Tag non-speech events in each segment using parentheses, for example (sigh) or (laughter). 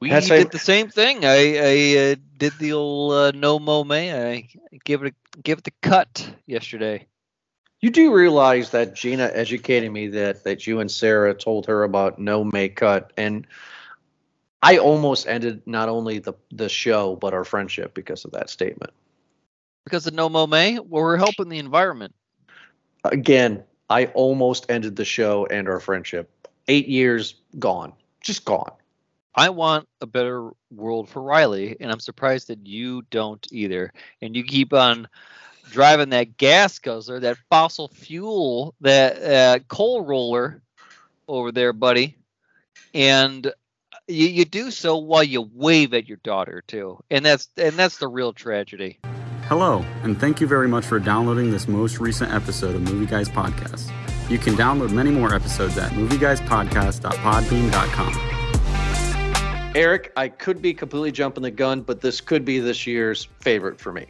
We That's did the same thing. I, I uh, did the old uh, no Mow May. I give it a, give it the cut yesterday. You do realize that Gina educated me that that you and Sarah told her about no make cut, and I almost ended not only the the show but our friendship because of that statement. Because of no Mow May, well, we're helping the environment. Again, I almost ended the show and our friendship. Eight years gone, just gone. I want a better world for Riley, and I'm surprised that you don't either. And you keep on driving that gas guzzler, that fossil fuel, that uh, coal roller over there, buddy. And you, you do so while you wave at your daughter too, and that's and that's the real tragedy. Hello, and thank you very much for downloading this most recent episode of Movie Guys Podcast. You can download many more episodes at movieguyspodcast.podbean.com. Eric, I could be completely jumping the gun, but this could be this year's favorite for me.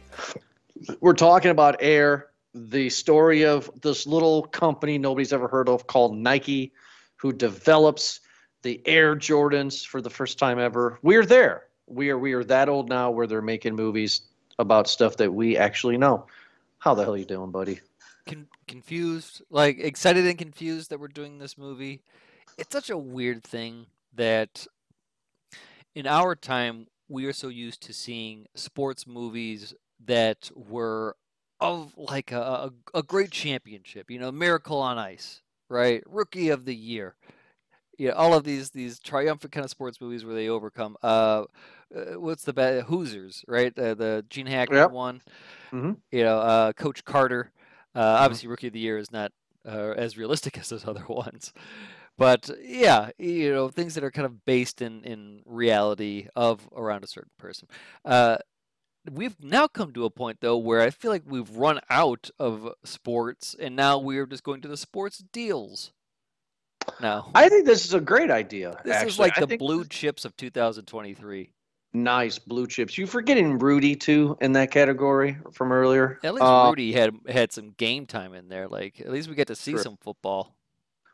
We're talking about Air, the story of this little company nobody's ever heard of called Nike, who develops the Air Jordans for the first time ever. We're there. We are we are that old now where they're making movies about stuff that we actually know. How the hell are you doing, buddy? Con- confused, like excited and confused that we're doing this movie. It's such a weird thing that in our time we are so used to seeing sports movies that were of like a, a, a great championship, you know, Miracle on Ice, right? Rookie of the Year. You know, all of these these triumphant kind of sports movies where they overcome. Uh, uh what's the best Hoosiers, right? Uh, the Gene Hackman Yep. one. Mhm. You know, uh, Coach Carter. Uh, obviously, Rookie of the Year is not uh, as realistic (laughs) as those other ones, but yeah, you know, things that are kind of based in in reality of around a certain person. Uh, we've now come to a point though where I feel like we've run out of sports, and now we're just going to the sports deals. Now, I think this is a great idea. this is like I the blue chips of 2023. nice blue chips. You forgetting Rudy too in that category from earlier? At least Uh, Rudy had had some game time in there. Like at least we get to see some football.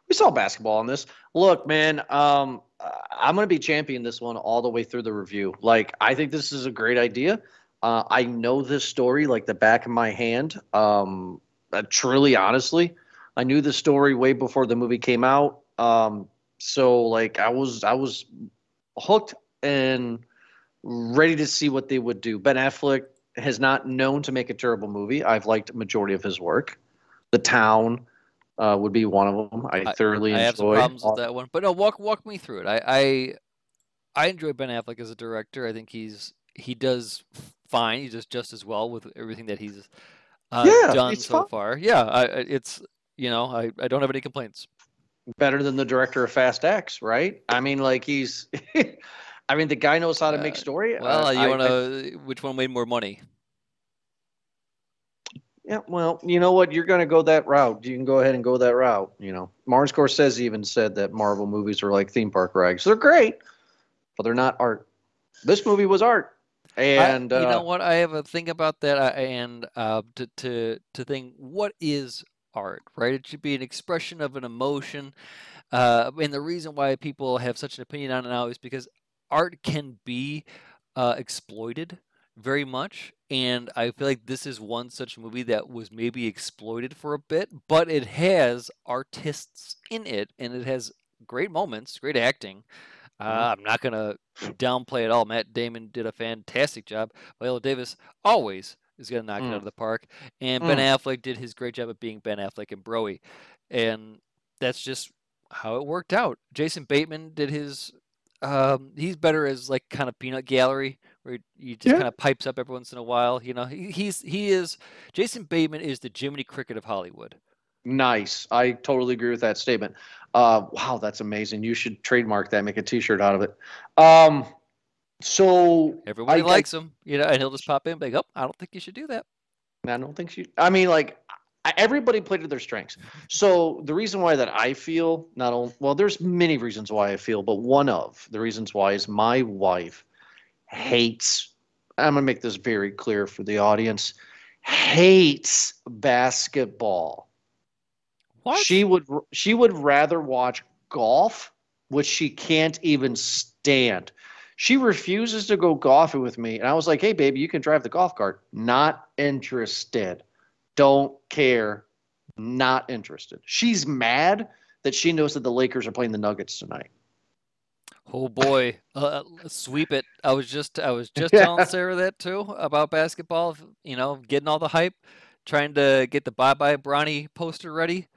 We saw basketball on this. Look, man, um, I'm going to be champion this one all the way through the review. Like, I think this is a great idea. Uh, I know this story like the back of my hand. Um, uh, truly, honestly, I knew the story way before the movie came out. Um, so, like, I was I was hooked and ready to see what they would do. Ben Affleck has not known to make a terrible movie. I've liked majority of his work. The Town uh, would be one of them. I, thoroughly enjoy. I have some problems with that one, but no, walk walk me through it. I, I I enjoy Ben Affleck as a director. I think he's he does fine. He does just as well with everything that he's uh, Yeah, done so fine. far. Yeah, I, I- it's you know I, I don't have any complaints. better than the director of Fast X, right? I mean, like he's. (laughs) I mean, the guy knows how to make Uh, story. Well, Uh, you want to which one made more money? Yeah, well, you know what? You're going to go that route. You can go ahead and go that route. You know, Martin Scorsese even said that Marvel movies are like theme park rides. They're great, but they're not art. This movie was art, and I, you uh, know what? I have a thing about that, uh, and uh, to to to think what is art, right? It should be an expression of an emotion, uh, and the reason why people have such an opinion on it now is because art can be uh, exploited very much, and I feel like this is one such movie that was maybe exploited for a bit, but it has artists in it, and it has great moments, great acting. Uh, I'm not gonna downplay it all. Matt Damon did a fantastic job. Viola Davis always is gonna knock it Mm. out of the park, and Ben Affleck did his great job of being Ben Affleck and Broy, and that's just how it worked out. Jason Bateman did his. Um, he's better as like kind of peanut gallery where he just Yeah. kind of pipes up every once in a while. You know, he, he's he is Jason Bateman is the Jiminy Cricket of Hollywood. nice. I totally agree with that statement. Uh, wow, that's amazing. You should trademark that. Make a T-shirt out of it. Um, so Everybody I- I- likes him, you know, and he'll just pop in and be like, "Oh, I don't think you should do that." I don't think she. I mean, like everybody played to their strengths. So the reason why that I feel not only well, there's many reasons why I feel, but one of the reasons why is my wife hates. I'm gonna make this very clear for the audience. Hates basketball. What? She would she would rather watch golf, which she can't even stand. She refuses to go golfing with me. And I was like, hey, baby, you can drive the golf cart. Not interested. Don't care. Not interested. She's mad that she knows that the Lakers are playing the Nuggets tonight. Oh boy, uh, sweep it! I was just I was just telling Sarah that too about basketball. You know, getting all the hype, trying to get the bye bye Bronny poster ready.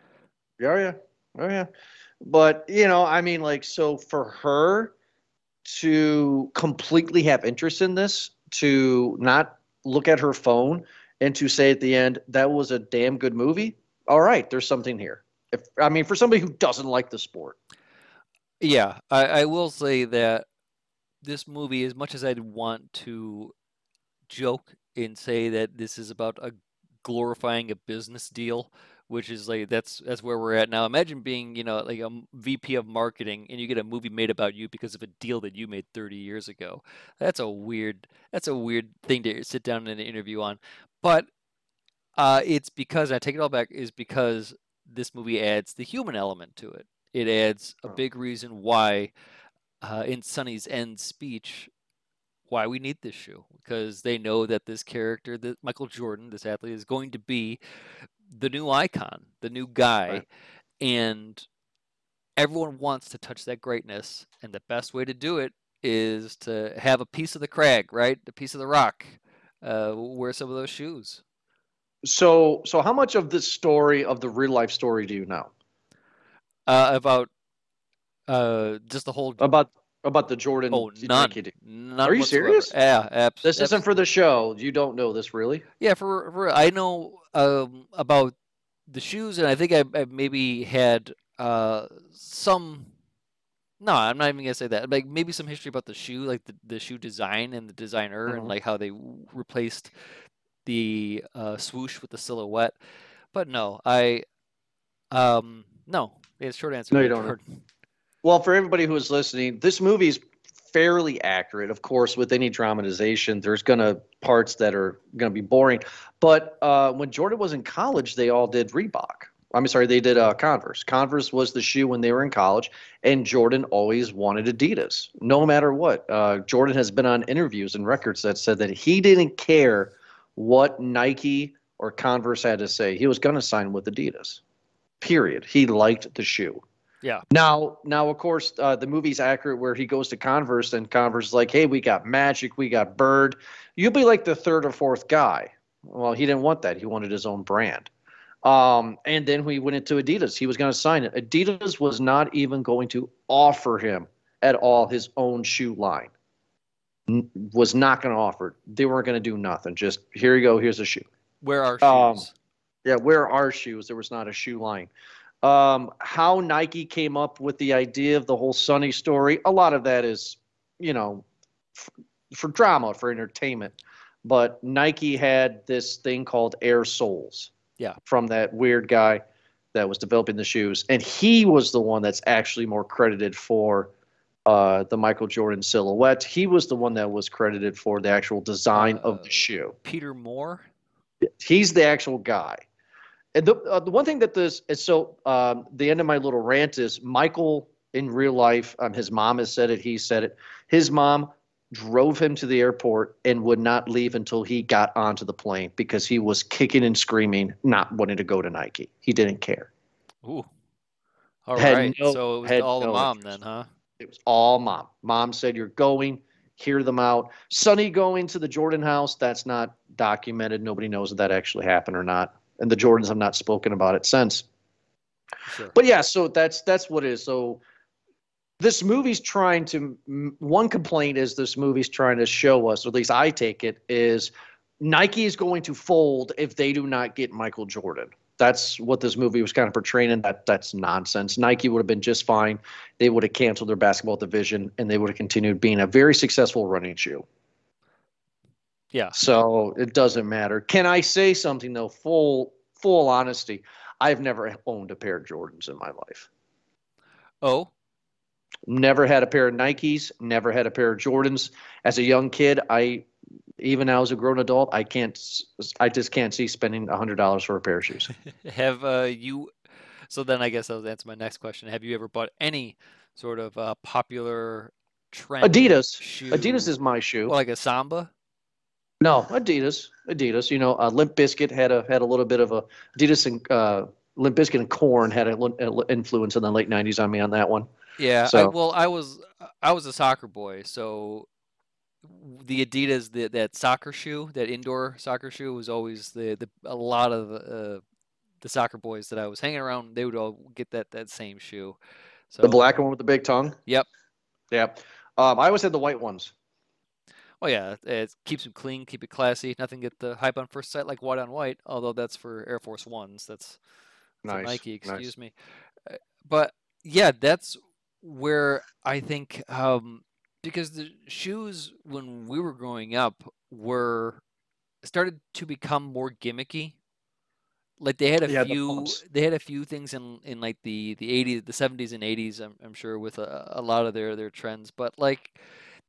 Oh yeah, oh yeah. But you know, I mean, like, so for her to completely have interest in this, to not look at her phone, and to say at the end that was a damn good movie. All right, there's something here. If I mean, for somebody who doesn't like the sport. Yeah, I, I will say that this movie, as much as I'd want to joke and say that this is about a glorifying a business deal, which is like that's that's where we're at now. Imagine being, you know, like a VP of marketing and you get a movie made about you because of a deal that you made 30 years ago. That's a weird that's a weird thing to sit down in an interview on. But uh, it's because I take it all back is because this movie adds the human element to it it adds a big reason why uh, in Sonny's end speech why we need this shoe because they know that this character that Michael Jordan this athlete is going to be the new icon the new guy right. and everyone wants to touch that greatness and the best way to do it is to have a piece of the crag right? A piece of the rock uh, wear some of those shoes. So so how much of this story of the real life story do you know uh, about uh, just the whole about about the Jordan. Oh, none. none Are you whatsoever. serious? Yeah, abs- This abs- isn't for the show. You don't know this, really? Yeah, for, for I know um, about the shoes, and I think I, I maybe had uh, some. No, I'm not even gonna say that. Like maybe some history about the shoe, like the, the shoe design and the designer, Mhm. and like how they replaced the uh, swoosh with the silhouette. But no, I um no. The short answer. No, you don't. Jordan. Well, for everybody who is listening, this movie is fairly accurate. Of course, with any dramatization, there's gonna parts that are gonna be boring. But uh, when Jordan was in college, they all did Reebok. I'm sorry, they did uh, Converse. Converse was the shoe when they were in college, and Jordan always wanted Adidas, no matter what. Uh, Jordan has been on interviews and records that said that he didn't care what Nike or Converse had to say. He was going to sign with Adidas. Period. He liked the shoe. Yeah. Now, now, of course, uh, the movie's accurate where he goes to Converse, and Converse is like, "Hey, we got Magic, we got Bird. You'll be like the third or fourth guy." Well, he didn't want that. He wanted his own brand. Um, and then we went into Adidas. He was going to sign it. Adidas was not even going to offer him at all his own shoe line. N- was not going to offer. it. They weren't going to do nothing. Just here you go. Here's a shoe. Where are Um, shoes? Yeah, where are shoes? There was not a shoe line. Um, how Nike came up with the idea of the whole Sonny story, a lot of that is, you know, f- for drama, for entertainment. But Nike had this thing called Air Soles. Yeah. From that weird guy that was developing the shoes. And he was the one that's actually more credited for uh, the Michael Jordan silhouette. He was the one that was credited for the actual design of Uh, the shoe Peter Moore. he's the actual guy. And the uh, the one thing that this is so um, the end of my little rant is Michael in real life. Um, his mom has said it. He said it. His mom drove him to the airport and would not leave until he got onto the plane because he was kicking and screaming, not wanting to go to Nike. He didn't care. Ooh. All Had right. no- so it was all the no mom interest. then, huh? It was all mom. Mom said, "You're going." Hear them out. Sonny going to the Jordan house. That's not documented. Nobody knows if that actually happened or not. And the Jordans have not spoken about it since. Sure. But yeah, so that's that's what it is. So this movie's trying to one complaint is this movie's trying to show us, or at least I take it, is Nike is going to fold if they do not get Michael Jordan. That's what this movie was kind of portraying, and that that's nonsense. Nike would have been just fine. They would have canceled their basketball division, and they would have continued being a very successful running shoe. Yeah. So it doesn't matter. Can I say something though? Full full honesty, I've never owned a pair of Jordans in my life. Oh, Never had a pair of Nikes. Never had a pair of Jordans. As a young kid, I even now as a grown adult, I can't. I just can't see spending a hundred dollars for a pair of shoes. (laughs) have uh, you? So then, I guess I'll answer my next question. Have you ever bought any sort of uh, popular trend. Adidas. shoe. Adidas is my shoe. Well, like a Samba. No, Adidas. Adidas. You know, uh, Limp Bizkit had a had a little bit of a Adidas and uh, Limp Bizkit and Korn had an influence in the late '90s on me on that one. Yeah. I, well, I was I was a soccer boy, so the Adidas the, that soccer shoe, that indoor soccer shoe, was always the, the a lot of uh, the soccer boys that I was hanging around. They would all get that that same shoe. So The black one with the big tongue. Yep. Yep. Um, I always had the white ones. Oh yeah, it keeps them clean, keep it classy. Nothing get the hype on first sight like white on white. Although that's for Air Force Ones. That's for Nice. Nike. nice. Excuse me. Uh, But yeah, that's where I think um, because the shoes when we were growing up were started to become more gimmicky. Like they had a Yeah, few, pumps. they had a few things in in like the the eighties, the seventies and eighties. I'm I'm sure with a, a lot of their their trends, but like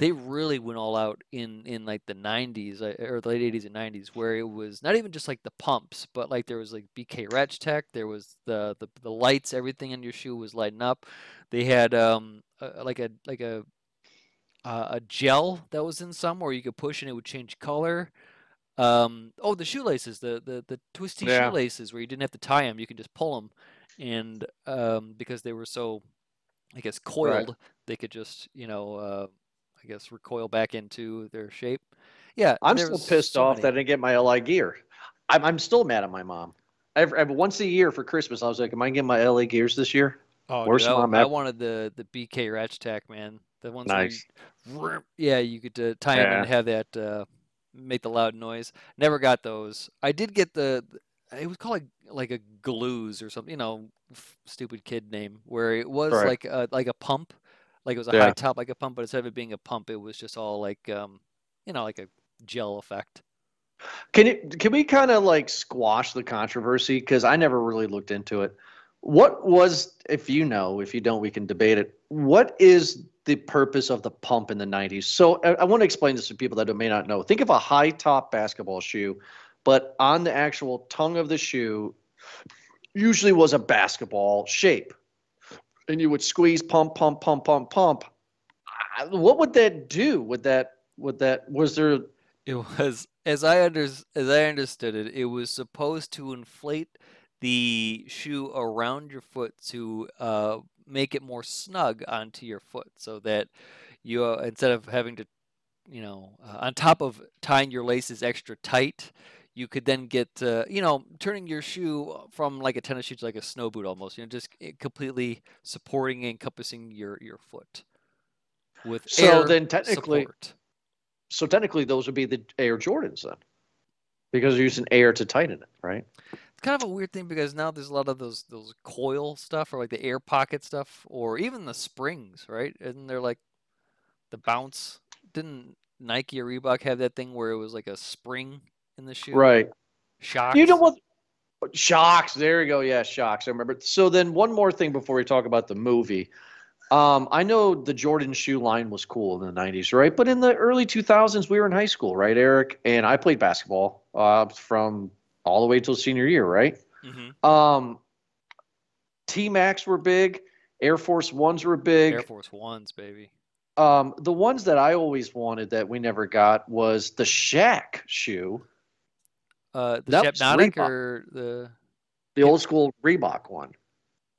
they really went all out in in like the 90s uh, or the late 80s and 90s where it was not even just like the pumps but like there was like bk Retch tech there was the, the the lights everything in your shoe was lighting up. They had um a, like a like a uh, a gel that was in some where you could push and it would change color. Um oh the shoelaces the the, the twisty Yeah. shoelaces where you didn't have to tie them you could just pull them and um because they were so i guess coiled they could just you know uh I guess recoil back into their shape. Yeah, I'm still pissed so off many. that I didn't get my LA gear. I'm, I'm still mad at my mom. Every, every, once a year for Christmas, I was like, "Am I getting my LA gears this year?" Oh, worst dude, I, mom I ever. wanted the the BK Ratchet Tack man. The ones Nice. where you, yeah, you could uh, tie them and have that uh, make the loud noise. Never got those. I did get the. It was called like like a glues or something. You know, f- stupid kid name where it was Right. like a like a pump, like it was a Yeah. high top like a pump, but instead of it being a pump, it was just all like um, you know, like a gel effect. Can it? Can we kind of like squash the controversy? Because I never really looked into it. What was, if you know, if you don't, we can debate it. What is the purpose of the pump in the '90s? So I, I want to explain this to people that may not know. Think of a high top basketball shoe, but on the actual tongue of the shoe, usually was a basketball shape, and you would squeeze, pump, pump, pump, pump, pump. What would that do? Would that? Would that? Was there? It was as I under, as I understood it, it was supposed to inflate the shoe around your foot to uh, make it more snug onto your foot, so that you uh, instead of having to, you know, uh, on top of tying your laces extra tight, you could then get, uh, you know, turning your shoe from like a tennis shoe to like a snow boot almost. You know, just eh, completely supporting and encompassing your your foot with So air then technically- support. So technically, those would be the Air Jordans then, because you're using air to tighten it, right? It's kind of a weird thing because now there's a lot of those those coil stuff or like the air pocket stuff or even the springs, right? And they're like the bounce. Didn't Nike or Reebok have that thing where it was like a spring in the shoe? Right. Shocks. You know what? Shocks. There you go. Yeah, shocks. I remember. So then, one more thing before we talk about the movie. Um, I know the Jordan shoe line was cool in the '90s, right? But in the early 2000s, we were in high school, right, Eric? And I played basketball uh, from all the way till senior year, right? hmm Um, T-Macs were big. Air Force Ones were big. Air Force Ones, baby. Um, the ones that I always wanted that we never got was the Shaq shoe, Uh, the was Shepnotic or the the old school Reebok one.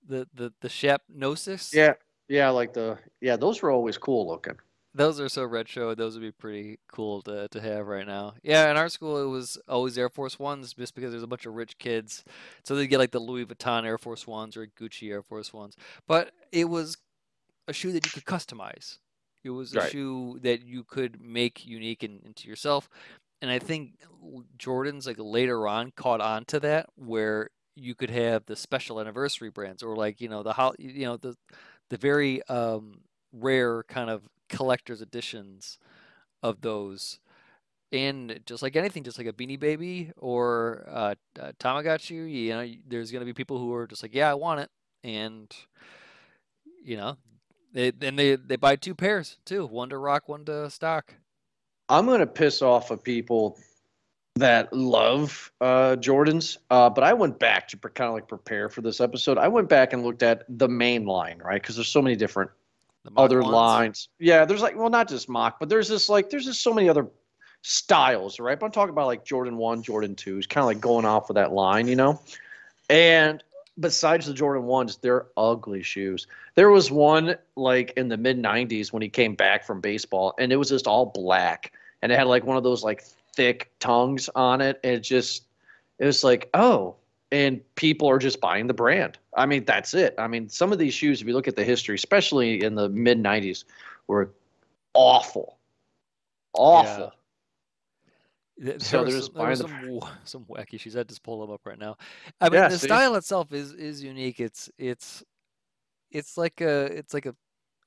the the the Shaqnosis? Yeah, yeah, like the yeah, those were always cool looking. Those are so retro. Those would be pretty cool to, to have right now. Yeah, in our school it was always Air Force Ones just because there's a bunch of rich kids. So they'd get like the Louis Vuitton Air Force Ones or Gucci Air Force Ones. But it was a shoe that you could customize. It was a Right. shoe that you could make unique and into yourself. And I think Jordan's like later on caught on to that where you could have the special anniversary brands or like, you know, the hol- you know, the the very um rare kind of collector's editions of those. And just like anything, just like a Beanie Baby or uh, uh, Tamagotchi, you know, there's going to be people who are just like, yeah, I want it, and you know, they then they they buy two pairs too, one to rock, one to stock. I'm gonna piss off of people that love uh, Jordans, uh, but I went back to kind of like prepare for this episode. I went back and looked at the main line, right? Because there's so many different other ones? lines. Yeah, there's like well, not just mock, but there's this like there's just so many other styles, right? But I'm talking about like Jordan one, Jordan twos, kind of like going off of that line, you know. And besides the Jordan ones, they're ugly shoes. There was one like in the mid '90s when he came back from baseball, and it was just all black, and it had like one of those like thick tongues on it. And it just it was like oh. And people are just buying the brand. I mean, that's it. I mean, some of these shoes, if you look at the history, especially in the mid '90s, were awful, awful. So There, was, just some, there (laughs) some, some wacky shoes. I just pull them up right now. I mean, Yeah, the see? style itself is is unique. It's it's it's like a it's like a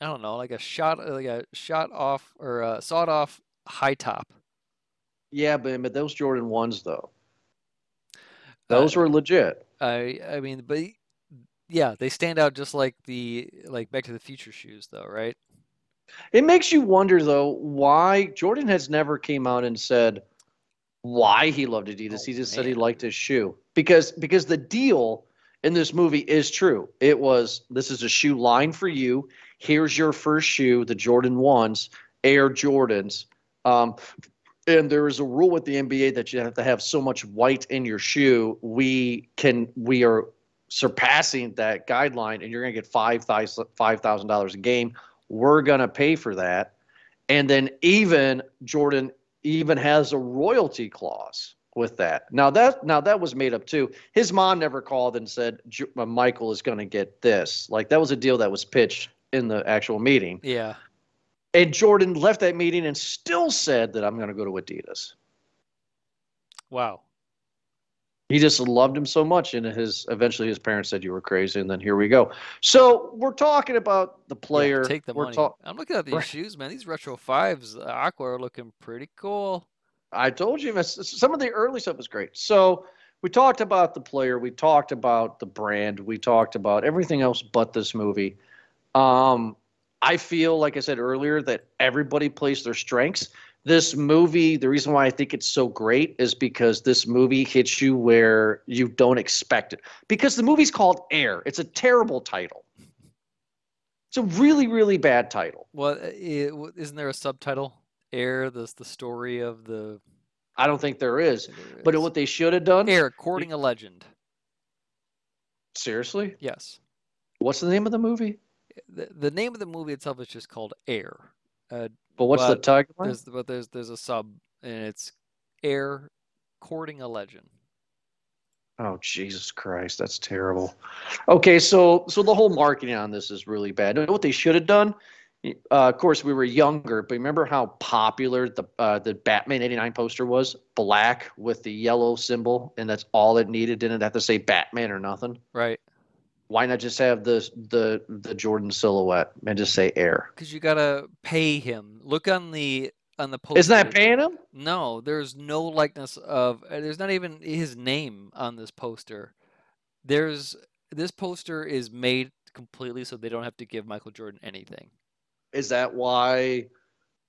I don't know, like a shot like a shot off or a sawed off high top. Yeah, but but those Jordan ones though, Uh, those were legit. I I mean, but yeah, they stand out just like the like Back to the Future shoes, though, right? It makes you wonder though why Jordan has never came out and said why he loved Adidas. Oh, he just said he liked his shoe because because the deal in this movie is true. It was this is a shoe line for you. Here's your first shoe, the Jordan ones, Air Jordans. Um, and there is a rule with the NBA that you have to have so much white in your shoe. We can we are surpassing that guideline, and you're going to get five thousand dollars a game. We're going to pay for that, and then even Jordan even has a royalty clause with that. Now that now that was made up too. His mom never called and said "Ju- uh, Michael is going to get this. Like that was a deal that was pitched in the actual meeting. Yeah. And Jordan left that meeting and still said that I'm going to go to Adidas. Wow. He just loved him so much, and his eventually his parents said you were crazy, and then here we go. So we're talking about the Yeah, player. take the we're money. talk- I'm looking at these Right. shoes, man. These retro fives, uh, Aqua, are looking pretty cool. I told you, miss- some of the early stuff was great. So we talked about the player, we talked about the brand, we talked about everything else but this movie. Um, I feel, like I said earlier, that everybody plays their strengths. This movie, the reason why I think it's so great is because this movie hits you where you don't expect it. Because the movie's called Air. It's a terrible title. It's a really, really bad title. Well, uh, isn't there a subtitle? Air, this the story of the. I don't think there is. there But what they should have done, Air, courting a legend. seriously, Yes. what's the name of the movie? The, the name of the movie itself is just called Air. Uh, But what's the But tagline? there's but there's there's a sub and it's Air, courting a legend. Oh Jesus Christ, that's terrible. Okay, so so the whole marketing on this is really bad. You know what they should have done? Uh, of course, we were younger, but remember how popular the uh, the Batman '89 poster was? Black with the yellow symbol, and that's all it needed. Didn't have to say Batman or nothing. Right. Why not just have the the the Jordan silhouette and just say Air? Because you gotta pay him. Look on the on the poster. Isn't that paying him? No, there's no likeness of. There's not even his name on this poster. There's this poster is made completely so they don't have to give Michael Jordan anything. Is that why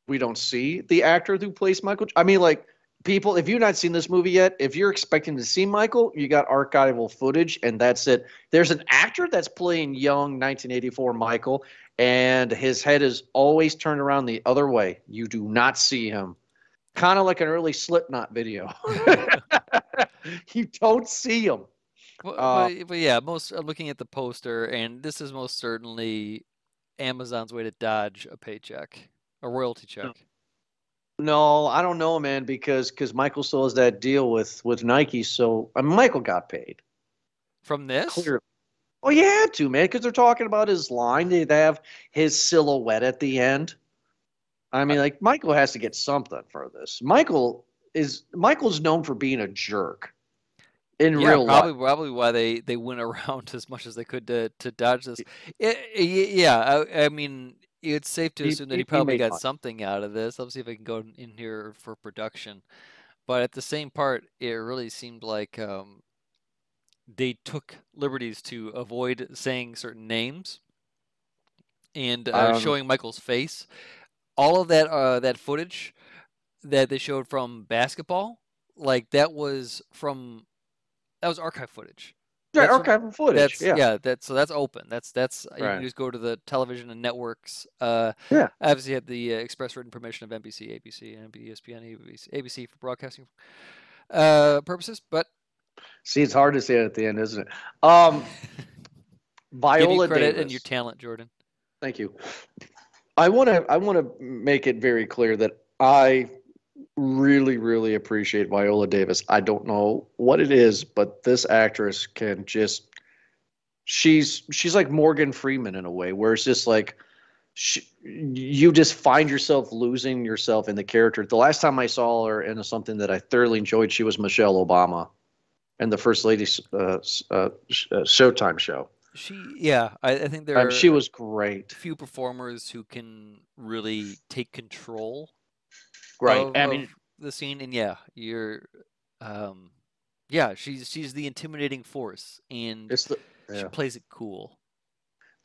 we don't see the actor who plays Michael? I mean, like people, if you've not seen this movie yet, if you're expecting to see Michael, you got archival footage, and that's it. There's an actor that's playing young 1984 Michael, and his head is always turned around the other way. You do not see him. Kind of like an early Slipknot video. (laughs) you don't see him. But, Uh, but, but yeah, most I'm looking at the poster, and this is most certainly Amazon's way to dodge a paycheck, a royalty check. No, I don't know, man, because because Michael still has that deal with with Nike. So I mean, Michael got paid. From this, Clear. Oh, you had to, man, because they're talking about his line. They have his silhouette at the end. I mean, like Michael has to get something for this. Michael is Michael's known for being a jerk in yeah, real probably life. probably why they they went (laughs) around as much as they could to to dodge this. It, yeah, I, I mean, it's safe to He- assume that he- he he probably got money. something out of this. Let's see if I can go in- in here for production. But at the same part, it really seemed like um, they took liberties to avoid saying certain names and uh, Um, showing Michael's face. All of that uh, that footage that they showed from basketball, like that was from that was archive footage. Right, archival footage. That's yeah. yeah. That's so that's open. That's that's you can just go to the television and networks. Uh, Yeah. Obviously, have the uh, express written permission of NBC, ABC, and ESPN, ABC, ABC for broadcasting uh, purposes. But See, it's hard to say it at the end, isn't it? Um, (laughs) give Viola credit Davis. and your talent, Jordan. Thank you. I want to I want to make it very clear that I really really appreciate Viola Davis. I don't know what it is, but this actress can just she's she's like Morgan Freeman in a way where it's just like she, you just find yourself losing yourself in the character. The last time I saw her in something that I thoroughly enjoyed, she was Michelle Obama in the First Lady uh, uh, uh, Showtime show. She, yeah, I, I think there Um, are she was great. few performers who can really take control Right. of, I mean, the scene and yeah you're um yeah she's she's the intimidating force and the she plays it cool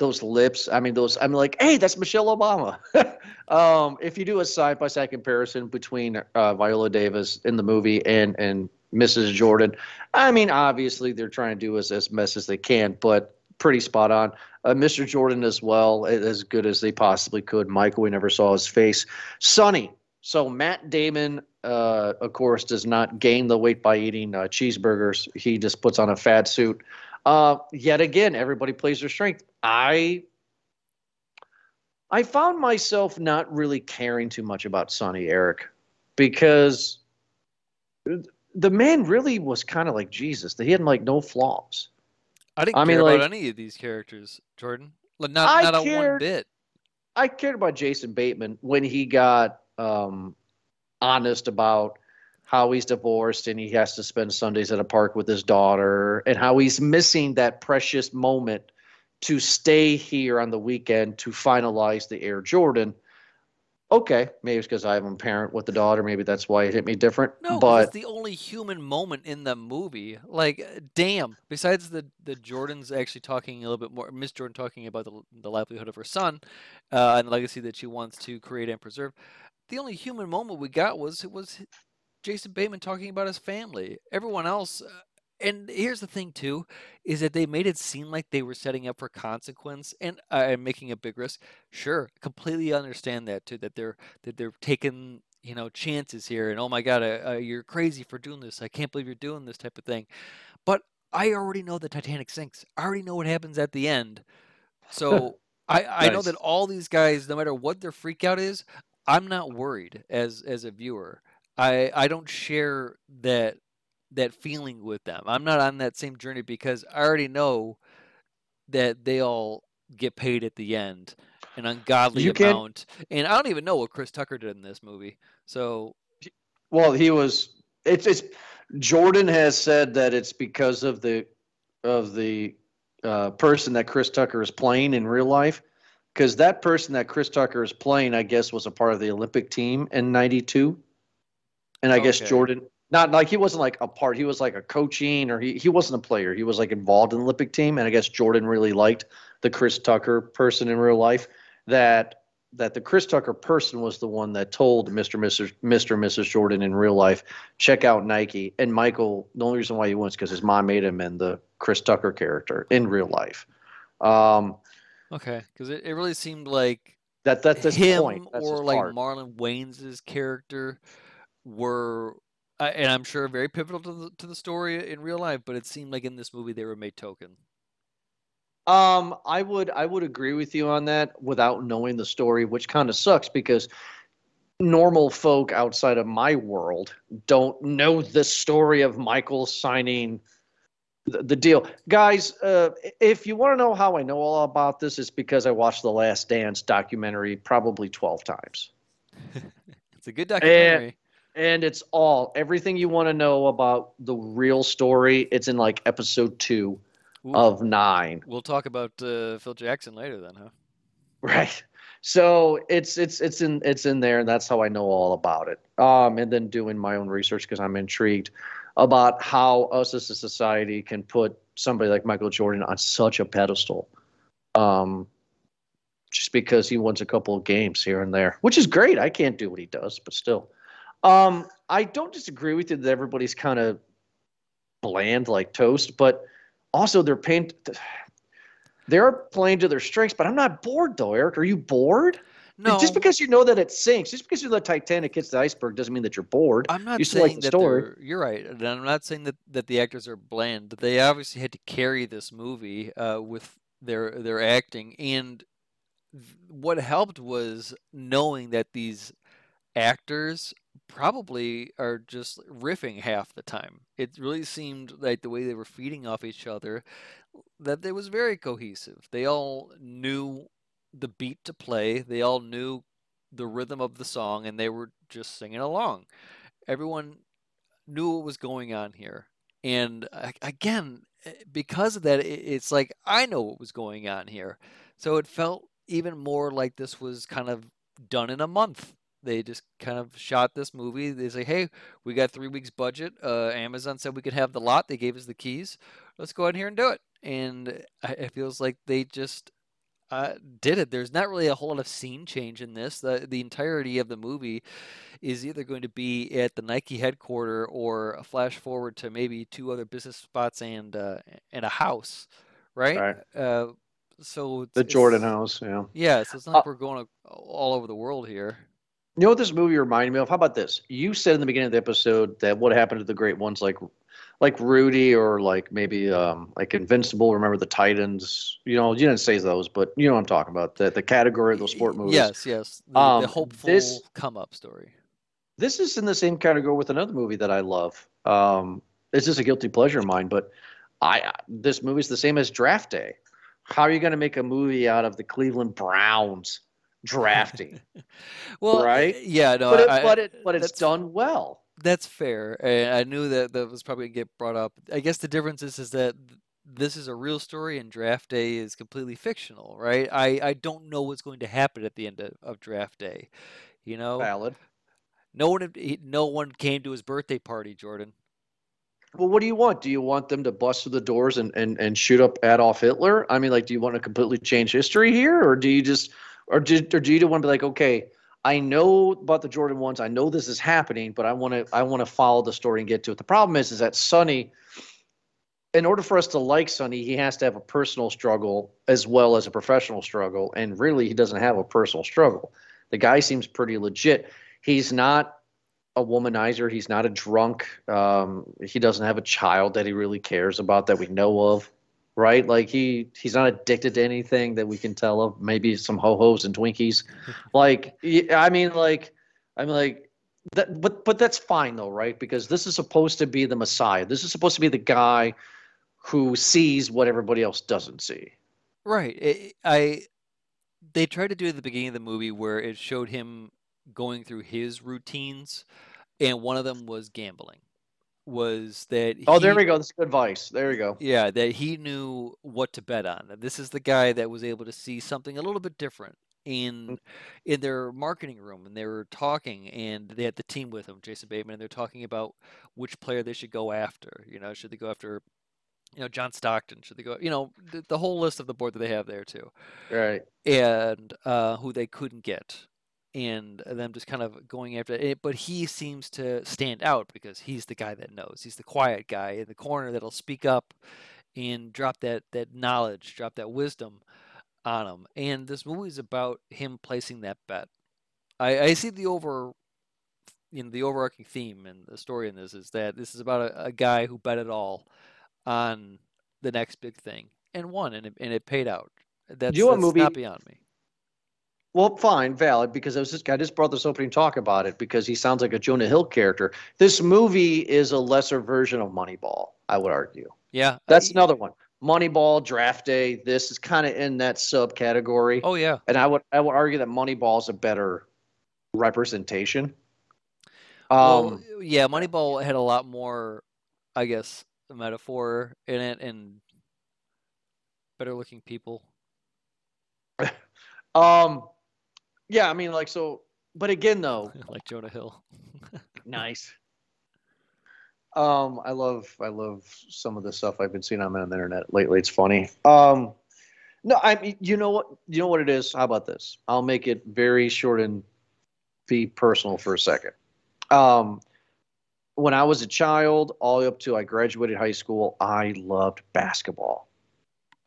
those lips. I mean, those. I'm like, hey, that's Michelle Obama. (laughs) um, if you do a side by side comparison between uh, Viola Davis in the movie and and Mrs. Jordan, I mean, obviously they're trying to do as as best as they can, but pretty spot on. Uh, Mr. Jordan as well, as good as they possibly could. Michael, we never saw his face. Sonny. So Matt Damon, uh, of course, does not gain the weight by eating uh, cheeseburgers. He just puts on a fat suit. Uh, yet again, everybody plays their strength. I I found myself not really caring too much about Sonny Eric because the man really was kind of like Jesus. He had like no flaws. i didn't I mean, care about like- any of these characters jordan not I not a one cared- bit I cared about Jason Bateman when he got um, honest about how he's divorced and he has to spend Sundays at a park with his daughter and how he's missing that precious moment to stay here on the weekend to finalize the Air Jordan. Okay, maybe it's because I'm a parent with the daughter. Maybe that's why it hit me different. no but it's the only human moment in the movie like damn besides the the jordans actually talking a little bit more miss jordan talking about the, the livelihood of her son uh, and the legacy that she wants to create and preserve the only human moment we got was it was Jason Bateman talking about his family. Everyone else, uh, and here's the thing too, is that they made it seem like they were setting up for consequence and uh, and making a big risk. Sure, completely understand that too. That they're that they're taking you know chances here, and oh my god, uh, uh, you're crazy for doing this. I can't believe you're doing this type of thing. But I already know the Titanic sinks. I already know what happens at the end. So (laughs) I I know that all these guys, no matter what their freak out is, I'm not worried as as a viewer. I I don't share that that feeling with them. I'm not on that same journey because I already know that they all get paid at the end an ungodly You amount. And I don't even know what Chris Tucker did in this movie. So Well, he was. It's it's. Jordan has said that it's because of the of the uh, person that Chris Tucker is playing in real life. Because that person that Chris Tucker is playing, I guess, was a part of the Olympic team in '92, and I guess Jordan. Not like he wasn't like a part. He was like a coaching, or he he wasn't a player. He was like involved in the Olympic team, and I guess Jordan really liked the Chris Tucker person in real life. That that the Chris Tucker person was the one that told Mr. Mrs. Mr. and Mrs. Jordan in real life, check out Nike. And Michael, the only reason why he went is because his mom made him in the Chris Tucker character in real life. Um, okay, because it, it really seemed like that that's his him point. That's or his like part. Marlon Wayans character were, uh, and I'm sure very pivotal to the to the story in real life. But it seemed like in this movie they were made token. Um, I would I would agree with you on that without knowing the story, which kind of sucks because normal folk outside of my world don't know the story of Michael signing the, the deal. Guys, uh, if you want to know how I know all about this, it's because I watched the Last Dance documentary probably 12 times. (laughs) It's a good documentary. And it's all everything you want to know about the real story. It's in like episode two Ooh, of nine. we'll talk about uh, Phil Jackson later, then, huh? (laughs) Right. So it's it's it's in it's in there, and that's how I know all about it. Um, and then doing my own research because I'm intrigued about how us as a society can put somebody like Michael Jordan on such a pedestal, um, just because he wins a couple of games here and there, which is great. I can't do what he does, but still, um, I don't disagree with you that everybody's kind of bland like toast, but also they're paying. (sighs) They're playing to their strengths, but I'm not bored though, Eric. Are you bored? No, Just because you know that it sinks, just because you know that Titanic hits the iceberg, doesn't mean that you're bored. I'm not you still like saying the that story. You're right, and I'm not saying that, that the actors are bland. They obviously had to carry this movie uh, with their their acting, and what helped was knowing that these actors probably are just riffing half the time. It really seemed like the way they were feeding off each other that it was very cohesive. They all knew the beat to play. They all knew the rhythm of the song and they were just singing along. Everyone knew what was going on here. And again, eh, because of that, it's like I know what was going on here. So it felt even more like this was kind of done in a month. They just kind of shot this movie. They say, "Hey, we got three weeks budget. Uh, Amazon said we could have the lot. They gave us the keys. Let's go out here and do it." And it feels like they just uh, did it. There's not really a whole lot of scene change in this. The the entirety of the movie is either going to be at the Nike headquarter or a flash forward to maybe two other business spots and uh, and a house, right? Right. Uh, so The Jordan House, yeah. Yeah, so it's not Uh, like we're going all over the world here. You know what this movie reminded me of? How about this? You said in the beginning of the episode that what happened to the great ones like like Rudy or like maybe um like Invincible, remember the Titans. You know, you didn't say those, but you know what I'm talking about. The the category of those sport movies. Yes, yes. The, Um, the hopeful this- come up story. This is in the same category with another movie that I love. Um it's just a guilty pleasure of mine, but I this movie's the same as Draft Day. How are you going to make a movie out of the Cleveland Browns drafting? (laughs) Well, right? Yeah, no, but it, I, but it but it's done well. That's fair. And I knew that that was probably gonna get brought up. I guess the difference is is that this is a real story and draft day is completely fictional, right? I, I don't know what's going to happen at the end of, of draft day. You know, Valid. no one no one came to his birthday party, Jordan. Well, what do you want? Do you want them to bust through the doors and, and, and shoot up Adolf Hitler? I mean, like, do you want to completely change history here, or do you just, or do, or do you want to be like, okay, I know about the Jordan ones, I know this is happening, but I want to, I want to follow the story and get to it. The problem is, is that Sonny, in order for us to like Sonny, he has to have a personal struggle as well as a professional struggle, and really, he doesn't have a personal struggle. The guy seems pretty legit. He's not a womanizer. He's not a drunk. Um, he doesn't have a child that he really cares about that we know of, right? Like he he's not addicted to anything that we can tell of. Maybe some ho hos and Twinkies. (laughs) like I mean, like I mean, like that. But but that's fine though, right? Because this is supposed to be the Messiah. This is supposed to be the guy who sees what everybody else doesn't see. Right. I, I they tried to do it at the beginning of the movie where it showed him going through his routines, and one of them was gambling. Was that Oh, there we go. That's good advice. There we go. Yeah, that he knew what to bet on. This is the guy that was able to see something a little bit different in in their marketing room, and they were talking, and they had the team with them, Jason Bateman, and they're talking about which player they should go after. You know, should they go after, you know, John Stockton? Should they go, you know, the, the whole list of the board that they have there too, Right. and uh, who they couldn't get. And them just kind of going after it, but he seems to stand out because he's the guy that knows. He's the quiet guy in the corner that'll speak up and drop that that knowledge, drop that wisdom on him. And this movie is about him placing that bet. I, I see the over, you know, the overarching theme and the story in this is that this is about a, a guy who bet it all on the next big thing and won, and it, and it paid out. That's, you know that's movie- not beyond me. Well, fine, valid, because I was just I just brought this opening talk about it because he sounds like a Jonah Hill character. This movie is a lesser version of Moneyball, I would argue. Yeah, That's I- another one. Moneyball, Draft Day. This is kind of in that subcategory, Oh yeah, and I would I would argue that Moneyball is a better representation. Um, well, yeah. Moneyball had a lot more, I guess, metaphor in it and better looking people. (laughs) um, yeah, I mean, like so, but again, though, (laughs) like Jonah Hill. (laughs) Nice. Um, I love I love some of the stuff I've been seeing on the internet lately. It's funny. Um, no, I mean, you know what? You know what it is. How about this? I'll make it very short and be personal for a second. Um, when I was a child, all the way up to I graduated high school, I loved basketball.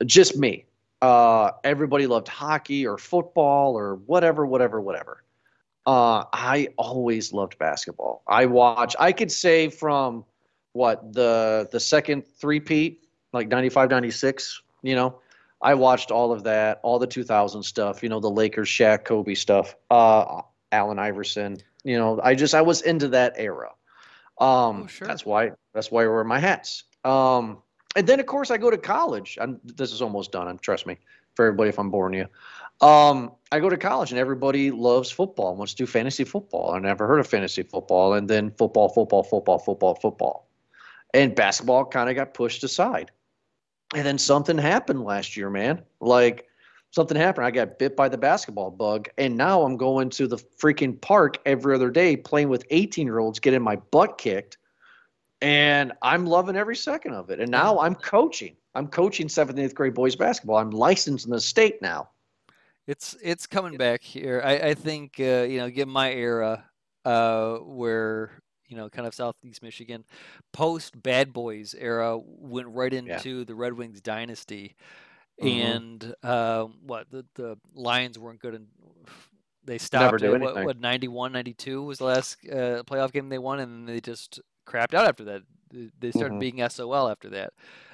Just me. Uh, everybody loved hockey or football or whatever, whatever, whatever. Uh, I always loved basketball. I watch. I could say from what the the second three-peat, like 95, 96, You know, I watched all of that, all the 2000 stuff. You know, the Lakers, Shaq, Kobe stuff. Uh, Allen Iverson. You know, I just I was into that era. Um, Oh, sure. That's why that's why I wear my hats. Um, and then of course I go to college. I'm, this is almost done. And trust me, for everybody, if I'm boring you, um, I go to college and everybody loves football and wants to do fantasy football. I never heard of fantasy football, and then football, football, football, football, football, and basketball kind of got pushed aside. And then something happened last year, man. Like something happened. I got bit by the basketball bug, and now I'm going to the freaking park every other day playing with 18 year olds, getting my butt kicked, and I'm loving every second of it. And now I'm coaching. I'm coaching seventh and eighth grade boys basketball. I'm licensed in the state now. It's it's coming back here. I, I think uh, you know, given my era, uh, where you know, kind of southeast Michigan, post Bad Boys era, went right into the Red Wings dynasty, Mhm. and uh, what the the Lions weren't good, and they stopped. Never do at, what, anything. what 91, 92 was the last uh, playoff game they won, and they just crapped out after that. They- started Mhm. being SOL after that.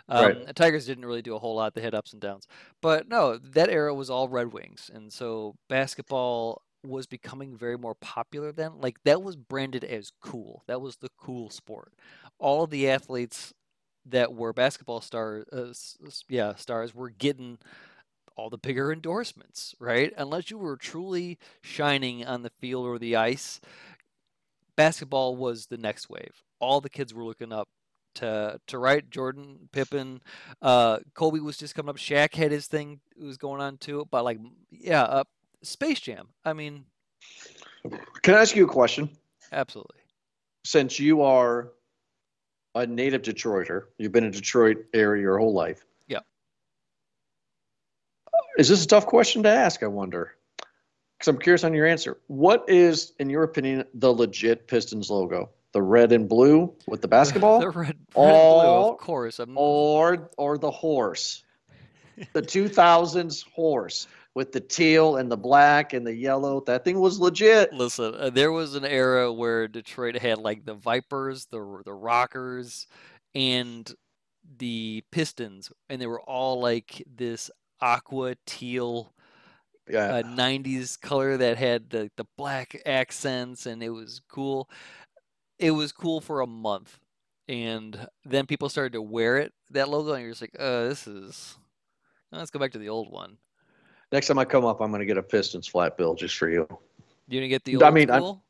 Um, Right. the Tigers didn't really do a whole lot. They had ups and downs. But no, that era was all Red Wings, and so basketball was becoming very more popular then. Like that was branded as cool. That was the cool sport. All of the athletes that were basketball stars, uh, yeah, stars were getting all the bigger endorsements, right? Unless you were truly shining on the field or the ice, basketball was the next wave. All the kids were looking up to to right Jordan Pippen, uh, Kobe was just coming up. Shaq had his thing was going on too. But like, yeah, uh, Space Jam. I mean, Can I ask you a question? absolutely. Since you are a native Detroiter, you've been in Detroit area your whole life. Yeah. Is this a tough question to ask? I wonder. Because I'm curious on your answer. What is, in your opinion, the legit Pistons logo? The red and blue with the (laughs) basketball, the red, red and blue, of course. I'm, or or the horse, (laughs) the 2000s horse with the teal and the black and the yellow? That thing was legit. Listen, uh, there was an era where Detroit had like the Vipers, the the Rockers, and the Pistons, and they were all like this aqua teal Yeah. uh, 90s color that had the, the black accents and it was cool. It was cool for a month. And then people started to wear it, that logo, and you're just like, uh, this is. Let's go back to the old one. Next time I come up, I'm going to get a Pistons flat bill just for you. You're gonna get the I old mean, school?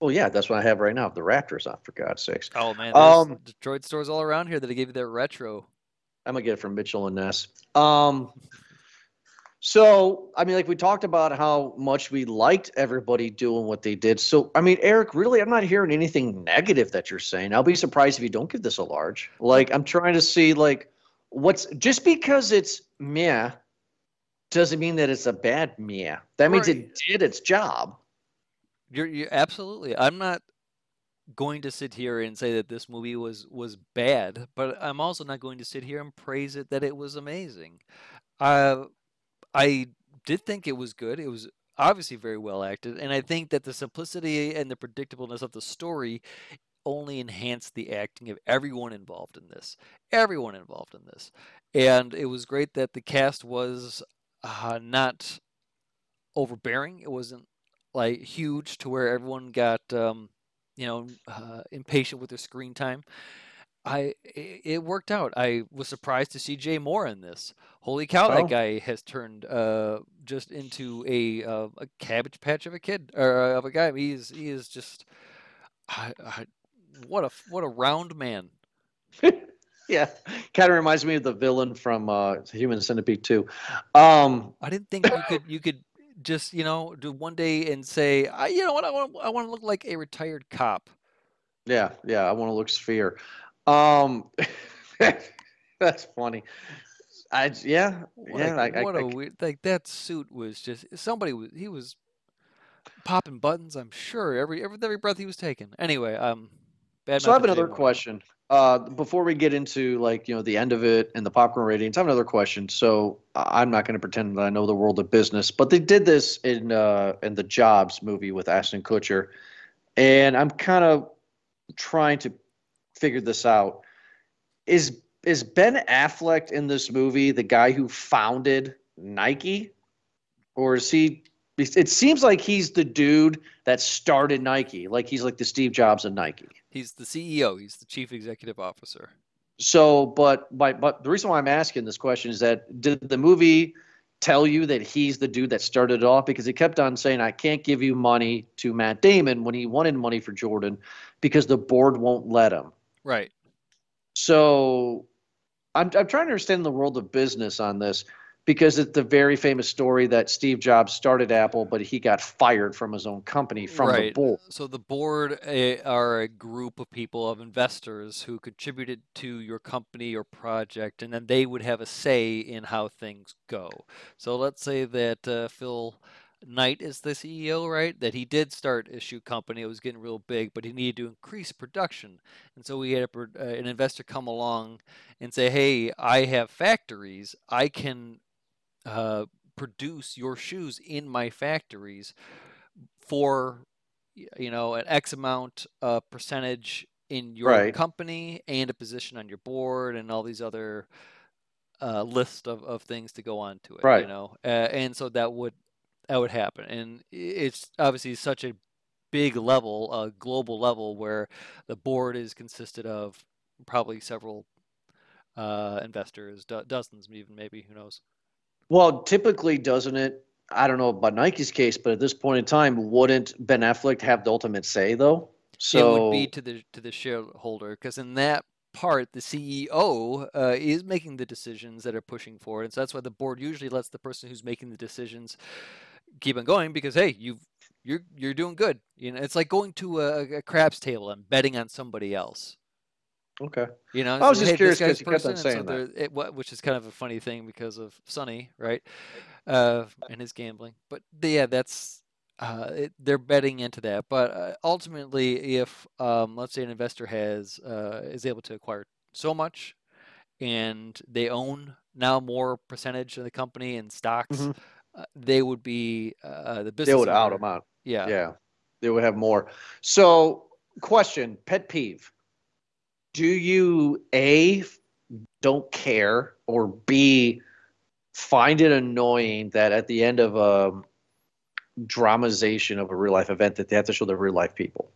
Well, yeah, that's what I have right now. The Raptors on, for God's sakes. Oh man, Um, Detroit stores all around here that gave you their retro. I'm gonna get it from Mitchell and Ness. Um, so I mean, like we talked about how much we liked everybody doing what they did. So I mean, Eric, really, I'm not hearing anything negative that you're saying. I'll be surprised if you don't give this a large. Like I'm trying to see like what's just because it's meh doesn't mean that it's a bad meh. That means Right. it did its job. You're, you're absolutely. I'm not going to sit here and say that this movie was was bad, but I'm also not going to sit here and praise it that it was amazing. Uh, I did think it was good. It was obviously very well acted, and I think that the simplicity and the predictableness of the story only enhanced the acting of everyone involved in this. Everyone involved in this, and it was great that the cast was uh, not overbearing. It wasn't like huge to where everyone got um, you know uh, impatient with their screen time. I it, worked out. I was surprised to see Jay Mohr in this. Holy cow, Oh. that guy has turned uh, just into a uh, a cabbage patch of a kid or uh, of a guy. He is he is just I, I, what a what a round man. (laughs) Yeah, kind of reminds me of the villain from uh, Human Centipede 2. Um, I didn't think you could you could just you know do one day and say I you know what I want I want to look like a retired cop. Yeah, yeah, I want to look sphere. Um, (laughs) that's funny. I yeah, What yeah. a, I, I, what a I- weird like that suit was just somebody was he was popping buttons. I'm sure every every every breath he was taking. Anyway, um, Bad so I have another question. Uh, before we get into like you know the end of it and the popcorn ratings, I have another question. So I'm not going to pretend that I know the world of business, but they did this in uh, in the Jobs movie with Ashton Kutcher, and I'm kind of trying to figure this out. Is is Ben Affleck in this movie the guy who founded Nike, or is he? It seems like he's the dude that started Nike, like he's like the Steve Jobs of Nike. He's the CEO. He's the chief executive officer. So, but my, but the reason why I'm asking this question is that did the movie tell you that he's the dude that started it off? Because he kept on saying, "I can't give you money to Matt Damon" when he wanted money for Jordan because the board won't let him. Right. So, I'm I'm trying to understand the world of business on this because it's the very famous story that Steve Jobs started Apple, but he got fired from his own company from the board. So the board eh, are a group of people of investors who contributed to your company or project, and then they would have a say in how things go. So let's say that uh, Phil Knight is the CEO, right? That he did start a shoe company. It was getting real big, but he needed to increase production, and so we had a, uh, an investor come along and say, "Hey, I have factories. I can." Uh, produce your shoes in my factories for you know an x amount uh, percentage in your Right. company and a position on your board and all these other uh, list of, of things to go on to it right. you know uh, and so that would that would happen and it's obviously such a big level a global level where the board is consisted of probably several uh, investors do- dozens even maybe who knows Well, typically, doesn't it? I don't know about Nike's case, but at this point in time, wouldn't Ben Affleck have the ultimate say, though? So it would be to the to the shareholder because in that part the CEO uh, is making the decisions that are pushing forward, and so that's why the board usually lets the person who's making the decisions keep on going because hey, you've you're you're doing good. You know, it's like going to a, a craps table and betting on somebody else. okay. You know, I was just hey, curious this 'cause guy's you kept on and so saying that. It, which is kind of a funny thing because of Sonny, right? Uh, and his gambling. But yeah, that's uh, it, they're betting into that. But uh, ultimately, if um, let's say an investor has uh, is able to acquire so much, and they own now more percentage of the company in stocks, Mhm. Uh, they would be uh, the business. They would out owner- him out. Yeah. Yeah, they would have more. So, question: pet peeve. Do you a don't care or b find it annoying that at the end of a dramatization of a real life event that they have to show the real life people?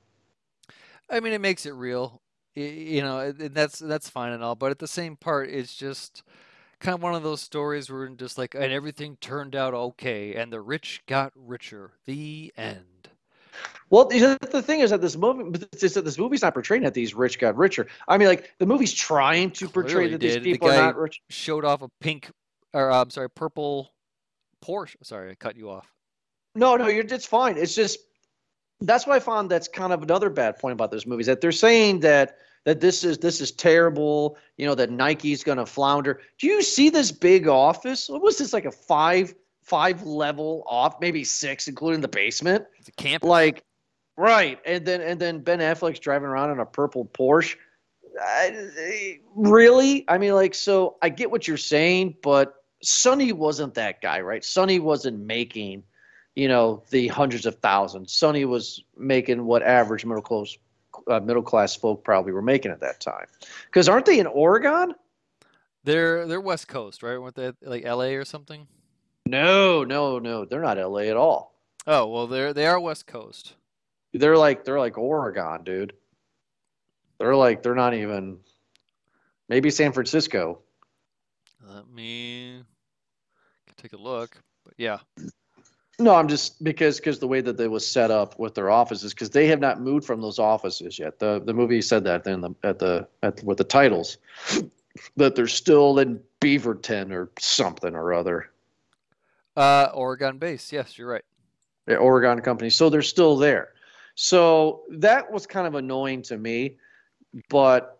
I mean, it makes it real, you know, that's that's fine and all. But at the same part, it's just kind of one of those stories where just like, and everything turned out okay, and the rich got richer. The end. Well, the the thing is that this movie is that this movie's not portraying that these rich got richer. I mean, like the movie's trying to portray Clearly that these did. The people are not rich. Showed off a pink, or uh, I'm sorry, purple Porsche. Sorry, I cut you off. No, no, you're it's fine. It's just that's what I found that's kind of another bad point about this movie is that they're saying that that this is this is terrible, you know, that Nike's gonna flounder. Do you see this big office? What was this like a five five level off, maybe six, including the basement? It's a campus. Like right. And then and then Ben Affleck's driving around in a purple Porsche. I, really? I mean, like, so I get what you're saying, but Sonny wasn't that guy, right? Sonny wasn't making, you know, the hundreds of thousands. Sonny was making what average middle class uh, middle class folk probably were making at that time. Because aren't they in Oregon? they're they're West Coast, right? Weren't they like L.A. or something? No, no, no. They're not LA at all. Oh well, they're they are West Coast. They're like they're like Oregon, dude. They're like they're not even maybe San Francisco. Let me take a look. But yeah, No, I'm just because because the way that they was set up with their offices because they have not moved from those offices yet. The the movie said that in the at the at with the titles (sniffs) that they're still in Beaverton or something or other. uh, Oregon base. Yes, you're right. the Oregon company. So they're still there. So that was kind of annoying to me, but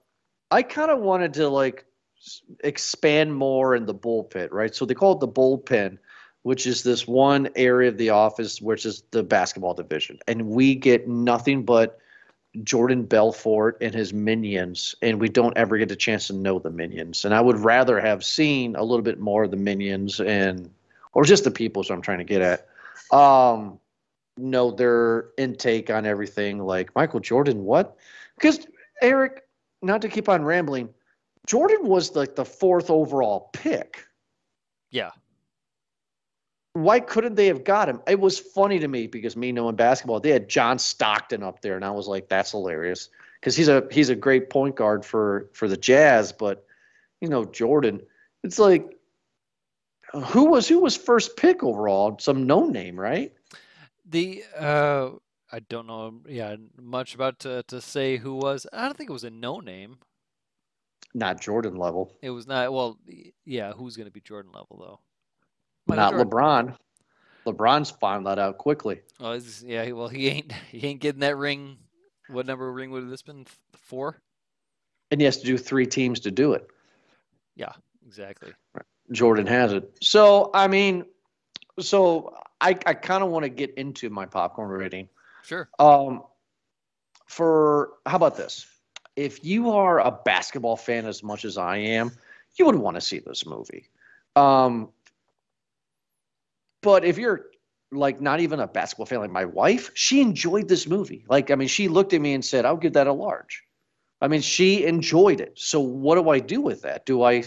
I kind of wanted to like expand more in the bullpen, right? So they call it the bullpen, which is this one area of the office which is the basketball division, and we get nothing but Jordan Belfort and his minions, and we don't ever get a chance to know the minions. And I would rather have seen a little bit more of the minions and, or just the people. So I'm trying to get at, um, know their intake on everything. Like Michael Jordan, what? Because Eric, not to keep on rambling, Jordan was like the fourth overall pick. Yeah. Why couldn't they have got him? It was funny to me because me knowing basketball, they had John Stockton up there, and I was like, that's hilarious because he's a he's a great point guard for for the Jazz, but you know Jordan, it's like who was who was first pick overall? Some no name, right? The uh, I don't know, yeah, much about to to say who was. I don't think it was a no name. Not Jordan level. It was not. Well, yeah, who's going to be Jordan level though? Michael not Jordan. LeBron. LeBron's found that out quickly. Oh, yeah. Well, he ain't (laughs) he ain't getting that ring. What number ring would this been? Four. And he has to do three teams to do it. Yeah, exactly. Jordan has it. So I mean, so I I kind of want to get into my popcorn rating. Sure. Um, for how about this? If you are a basketball fan as much as I am, you would want to see this movie. Um, but if you're like not even a basketball fan like my wife, she enjoyed this movie. Like, I mean, she looked at me and said, I'll give that a large. I mean, she enjoyed it. So what do I do with that? Do I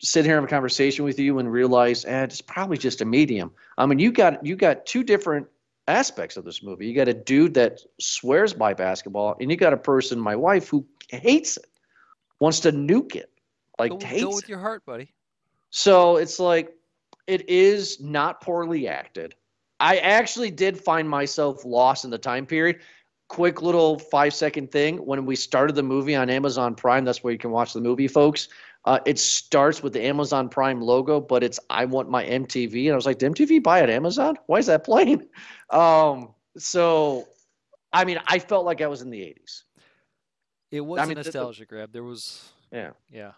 sit here and have a conversation with you and realize, eh, it's probably just a medium? I mean, you got you got two different aspects of this movie. You got a dude that swears by basketball, and you got a person, my wife, who hates it, wants to nuke it. Like go, hates go with it. your heart, buddy. So it's like it is not poorly acted. I actually did find myself lost in the time period. Quick little five second thing. When we started the movie on Amazon Prime, that's where you can watch the movie, folks. Uh, it starts with the Amazon Prime logo, but it's I want my MTV. And I was like, did MTV buy at Amazon? Why is that playing? (laughs) Um, so, I mean, I felt like I was in the 80s. It was I mean, a nostalgia the, grab. There was, yeah. Yeah.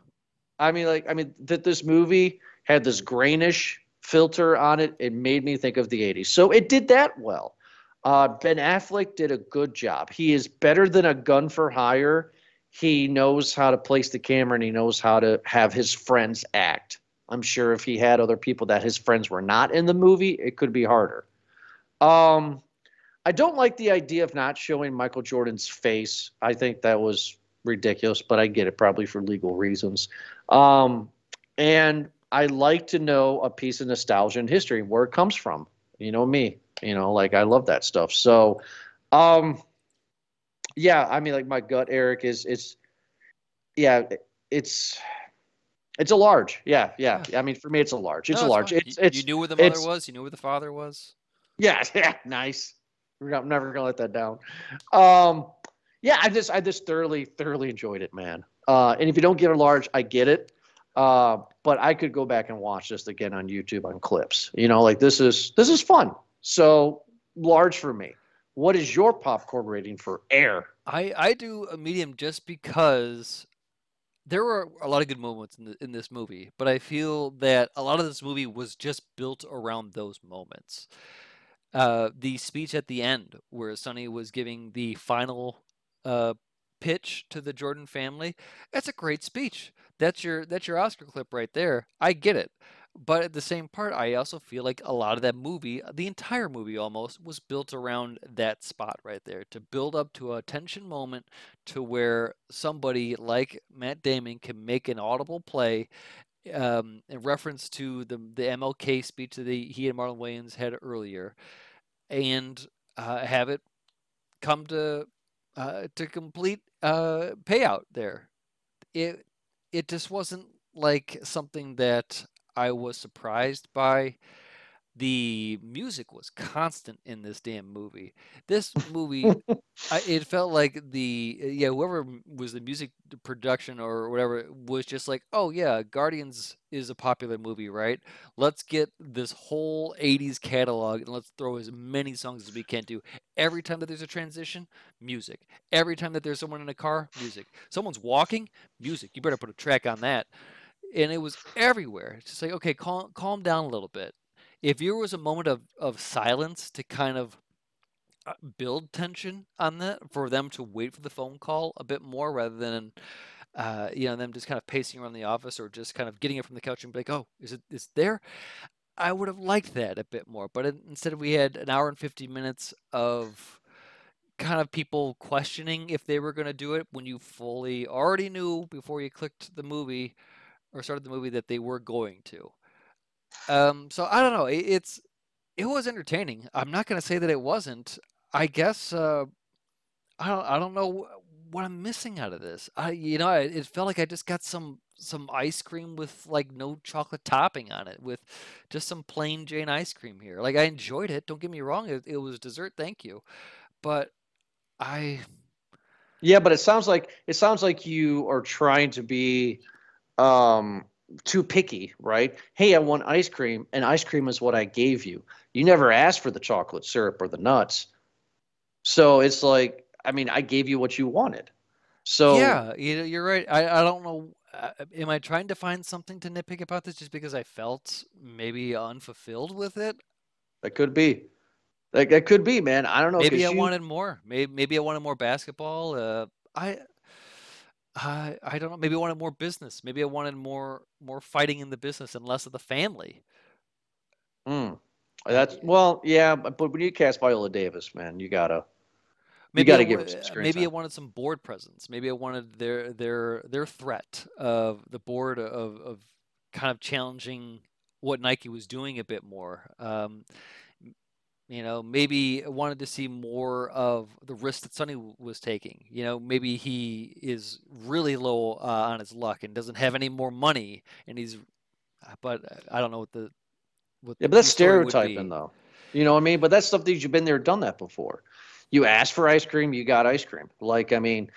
I mean, like, I mean, that this movie had this grainish filter on it. It made me think of the 80s. So it did that well. Uh, ben Affleck did a good job. He is better than a gun for hire. He knows how to place the camera and he knows how to have his friends act. I'm sure if he had other people that his friends were not in the movie, it could be harder. Um, I don't like the idea of not showing Michael Jordan's face. I think that was ridiculous, but I get it probably for legal reasons. Um, and I like to know a piece of nostalgia and history, where it comes from. You know me, you know, like I love that stuff. So, um, yeah, I mean, like my gut, Eric, is it's, yeah, it's, it's a large. Yeah, yeah. yeah. I mean, for me, it's a large. It's no, a large. It's, it's, you knew where the mother was. You knew where the father was. Yeah, (laughs) yeah, nice. I'm never gonna let that down. Um, yeah, I just, I just thoroughly, thoroughly enjoyed it, man. Uh, and if you don't get a large, I get it. Uh, but I could go back and watch this again on YouTube on clips. You know, like this is this is fun. So large for me. What is your popcorn rating for Air? I I do a medium just because there were a lot of good moments in, the, in this movie, but I feel that a lot of this movie was just built around those moments. Uh, the speech at the end, where Sonny was giving the final uh, pitch to the Jordan family, that's a great speech. That's your that's your Oscar clip right there. I get it. But at the same part, I also feel like a lot of that movie, the entire movie almost, was built around that spot right there to build up to a tension moment to where somebody like Matt Damon can make an audible play um, in reference to the the MLK speech that he and Marlon Wayans had earlier, and uh, have it come to uh, to complete uh, payout there. It it just wasn't like something that I was surprised by. The music was constant in this damn movie. This movie, (laughs) I, it felt like the yeah whoever was the music production or whatever was just like oh yeah Guardians is a popular movie right? Let's get this whole 80s catalog and let's throw as many songs as we can do. Every time that there's a transition music. Every time that there's someone in a car music. Someone's walking music. You better put a track on that. And it was everywhere. It's just like okay calm calm down a little bit. If there was a moment of, of silence to kind of uh, build tension on that for them to wait for the phone call a bit more rather than uh, you know them just kind of pacing around the office or just kind of getting it from the couch and be like, oh, is it is there? I would have liked that a bit more, but instead we had an hour and fifty minutes of kind of people questioning if they were going to do it when you fully already knew before you clicked the movie or started the movie that they were going to. Um, so I don't know. It, it's it was entertaining. I'm not going to say that it wasn't. I guess uh, I don't I don't know what I'm missing out of this. I you know it, it felt like I just got some some ice cream with like no chocolate topping on it with just some plain Jane ice cream here. Like I enjoyed it. Don't get me wrong. It, it was dessert. Thank you. But I Yeah, but it sounds like it sounds like you are trying to be um too picky, right? Hey, I want ice cream, and ice cream is what I gave you. You never asked for the chocolate syrup or the nuts. So it's like, I mean, I gave you what you wanted. So yeah, you're right. I, I don't know. Uh, am I trying to find something to nitpick about this just because I felt maybe unfulfilled with it? That could be. Like that could be, man. I don't know. Maybe I you... wanted more. Maybe maybe I wanted more basketball. Uh, I I I don't know. Maybe I wanted more business. Maybe I wanted more more fighting in the business and less of the family. Hmm. That's well, yeah, but when you cast Viola Davis, man, you gotta maybe you gotta give her some Maybe time. I wanted some board presence. Maybe I wanted their their their threat of the board of of kind of challenging what Nike was doing a bit more. Um, you know, maybe I wanted to see more of the risk that Sonny was taking. You know, maybe he is really low uh, on his luck and doesn't have any more money, and he's. Uh, but uh, I don't know what the. What yeah, but that's stereotyping, though. You know what I mean? But that's stuff that you've been there, done that before. You asked for ice cream, you got ice cream. Like, I mean,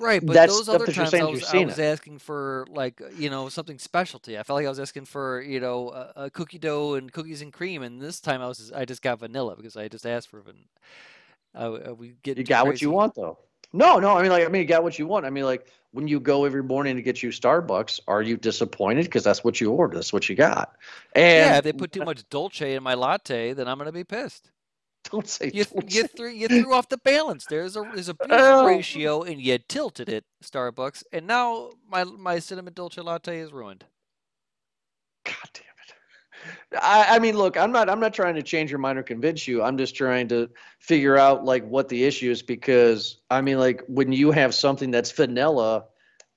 Right, but those other times I was, I was asking for like you know something specialty. I felt like I was asking for you know a, a, cookie dough and cookies and cream, and this time I was I just got vanilla because I just asked for vanilla. Uh, we get you got crazy. what you want though. No, no, I mean like I mean you got what you want. I mean like when you go every morning to get you Starbucks, are you disappointed because that's what you ordered, that's what you got? And yeah, if they put too much dolce in my latte, then I'm gonna be pissed. (laughs) Don't say you, don't you say. threw you threw off the balance. There's a there's a beautiful ratio, and you tilted it, Starbucks, and now my my cinnamon dolce latte is ruined. God damn it! I, I mean, look, I'm not I'm not trying to change your mind or convince you. I'm just trying to figure out like what the issue is because I mean, like when you have something that's vanilla,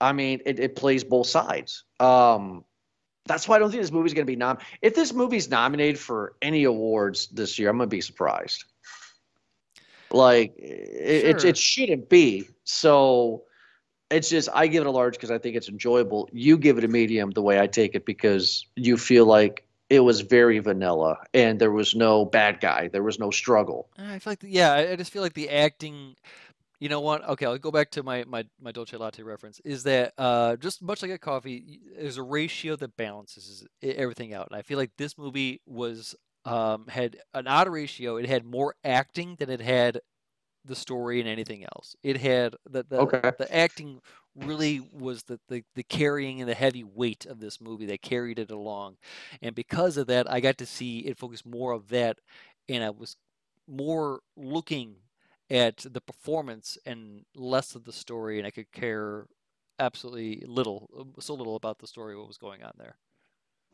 I mean, it, it plays both sides. Um, that's why I don't think this movie's going to be nom. If this movie's nominated for any awards this year, I'm going to be surprised. Like it, sure. it, it shouldn't be. So it's just I give it a large because I think it's enjoyable. You give it a medium the way I take it because you feel like it was very vanilla and there was no bad guy, there was no struggle. I feel like yeah, I just feel like the acting you know what? Okay, I'll go back to my my my dolce latte reference. Is that uh, just much like a coffee, there's a ratio that balances everything out, and I feel like this movie was um, had an odd ratio. It had more acting than it had the story and anything else. It had the the, okay. the acting really was the, the the carrying and the heavy weight of this movie that carried it along, and because of that, I got to see it focus more of that, and I was more looking at the performance and less of the story, and I could care absolutely little, so little about the story, what was going on there.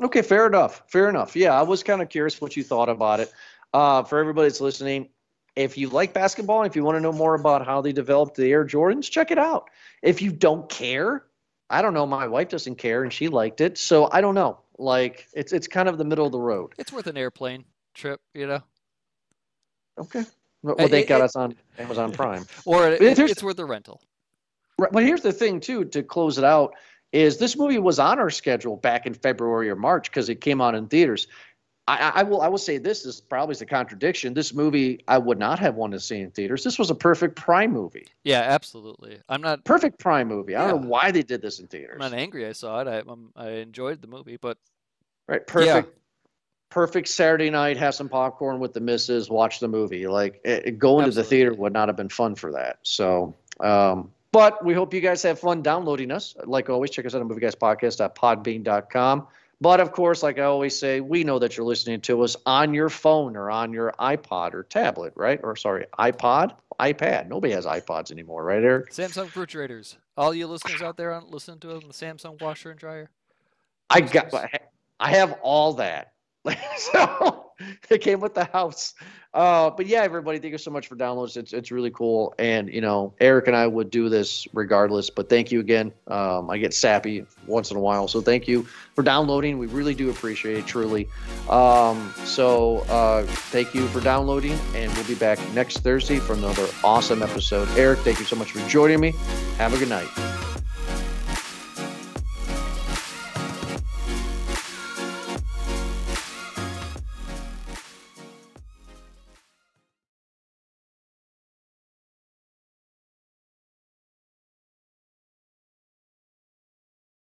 Okay, fair enough. Fair enough. Yeah, I was kind of curious what you thought about it. Uh, for everybody that's listening, if you like basketball and if you want to know more about how they developed the Air Jordans, check it out. If you don't care, I don't know. My wife doesn't care and she liked it, so I don't know. Like it's it's kind of the middle of the road. It's worth an airplane trip, you know. Okay. Well, they got us on Amazon (laughs) Prime. or it, it's worth the rental. Right, but here's the thing, too, to close it out, is this movie was on our schedule back in February or March because it came out in theaters. I, I, will I will say this is probably a contradiction. This movie I would not have wanted to see in theaters. This was a perfect Prime movie. Yeah, absolutely. I'm not perfect Prime movie. I don't know why they did this in theaters. I'm not angry. I saw it. I I'm, i enjoyed the movie, but right, perfect. Yeah perfect Saturday night, have some popcorn with the missus, watch the movie. Like it, going Absolutely. to the theater would not have been fun for that. So, um, but we hope you guys have fun downloading us. Like always, check us out on Movie Guys Podcast at podbean.com. But of course, like I always say, we know that you're listening to us on your phone or on your iPod or tablet, right? Or sorry, iPod, iPad. Nobody has iPods anymore, right, Eric? Samsung refrigerators. All you listeners out there on listening to us on the Samsung washer and dryer. I got, I have all that. (laughs) so it came with the house. Uh, but yeah, everybody, thank you so much for downloads. It's it's really cool, and you know, Eric and I would do this regardless. But thank you again. Um, I get sappy once in a while, so thank you for downloading. We really do appreciate it, truly. Um, so uh, thank you for downloading, and we'll be back next Thursday for another awesome episode. Eric, thank you so much for joining me. Have a good night.